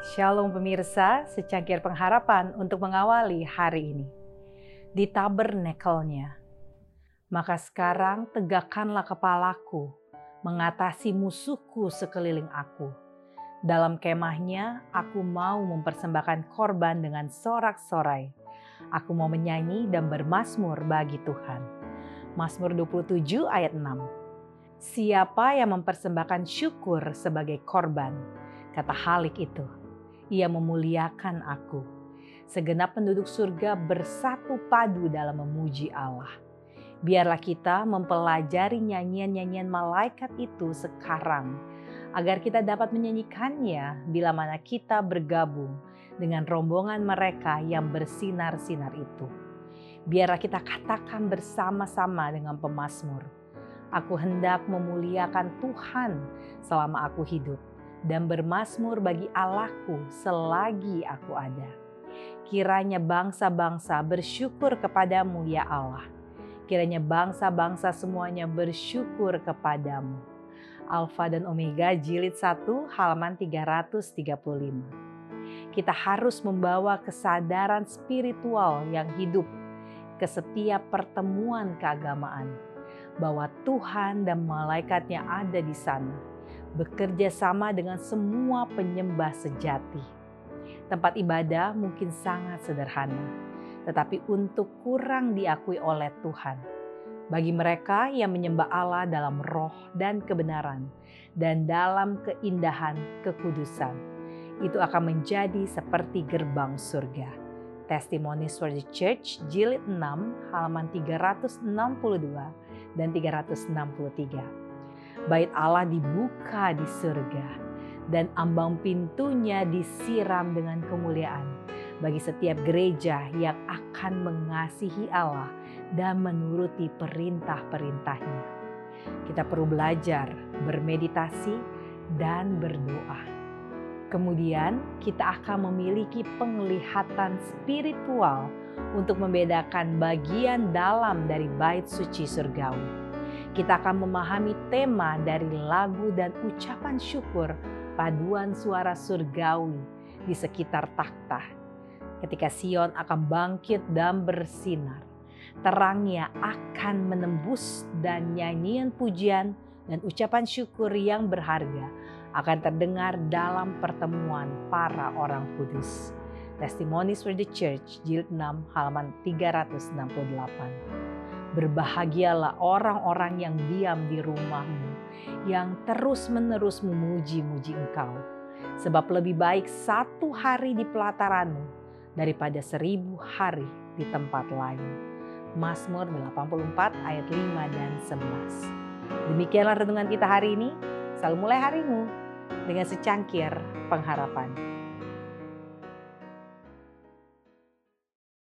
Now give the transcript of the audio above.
Shalom pemirsa, secangkir pengharapan untuk mengawali hari ini. Di tabernakelnya. Maka sekarang tegakkanlah kepalaku, mengatasi musuhku sekeliling aku. Dalam kemahnya, aku mau mempersembahkan korban dengan sorak-sorai. Aku mau menyanyi dan bermasmur bagi Tuhan. Mazmur 27 ayat 6. Siapa yang mempersembahkan syukur sebagai korban? Kata Halik itu ia memuliakan aku. Segenap penduduk surga bersatu padu dalam memuji Allah. Biarlah kita mempelajari nyanyian-nyanyian malaikat itu sekarang, agar kita dapat menyanyikannya bila mana kita bergabung dengan rombongan mereka yang bersinar-sinar itu. Biarlah kita katakan bersama-sama dengan pemazmur, Aku hendak memuliakan Tuhan selama aku hidup dan bermasmur bagi Allahku selagi aku ada. Kiranya bangsa-bangsa bersyukur kepadamu ya Allah. Kiranya bangsa-bangsa semuanya bersyukur kepadamu. Alfa dan Omega jilid 1 halaman 335. Kita harus membawa kesadaran spiritual yang hidup ke setiap pertemuan keagamaan bahwa Tuhan dan malaikatnya ada di sana bekerja sama dengan semua penyembah sejati. Tempat ibadah mungkin sangat sederhana, tetapi untuk kurang diakui oleh Tuhan. Bagi mereka yang menyembah Allah dalam roh dan kebenaran, dan dalam keindahan kekudusan, itu akan menjadi seperti gerbang surga. Testimonies for the Church, jilid 6, halaman 362 dan 363 bait Allah dibuka di surga dan ambang pintunya disiram dengan kemuliaan bagi setiap gereja yang akan mengasihi Allah dan menuruti perintah-perintahnya. Kita perlu belajar, bermeditasi, dan berdoa. Kemudian kita akan memiliki penglihatan spiritual untuk membedakan bagian dalam dari bait suci surgawi kita akan memahami tema dari lagu dan ucapan syukur paduan suara surgawi di sekitar takhta. Ketika Sion akan bangkit dan bersinar, terangnya akan menembus dan nyanyian pujian dan ucapan syukur yang berharga akan terdengar dalam pertemuan para orang kudus. Testimonies for the Church, Jilid 6, halaman 368. Berbahagialah orang-orang yang diam di rumahmu, yang terus-menerus memuji-muji engkau. Sebab lebih baik satu hari di pelataranmu daripada seribu hari di tempat lain. Mazmur 84 ayat 5 dan 11. Demikianlah renungan kita hari ini. Selalu mulai harimu dengan secangkir pengharapan.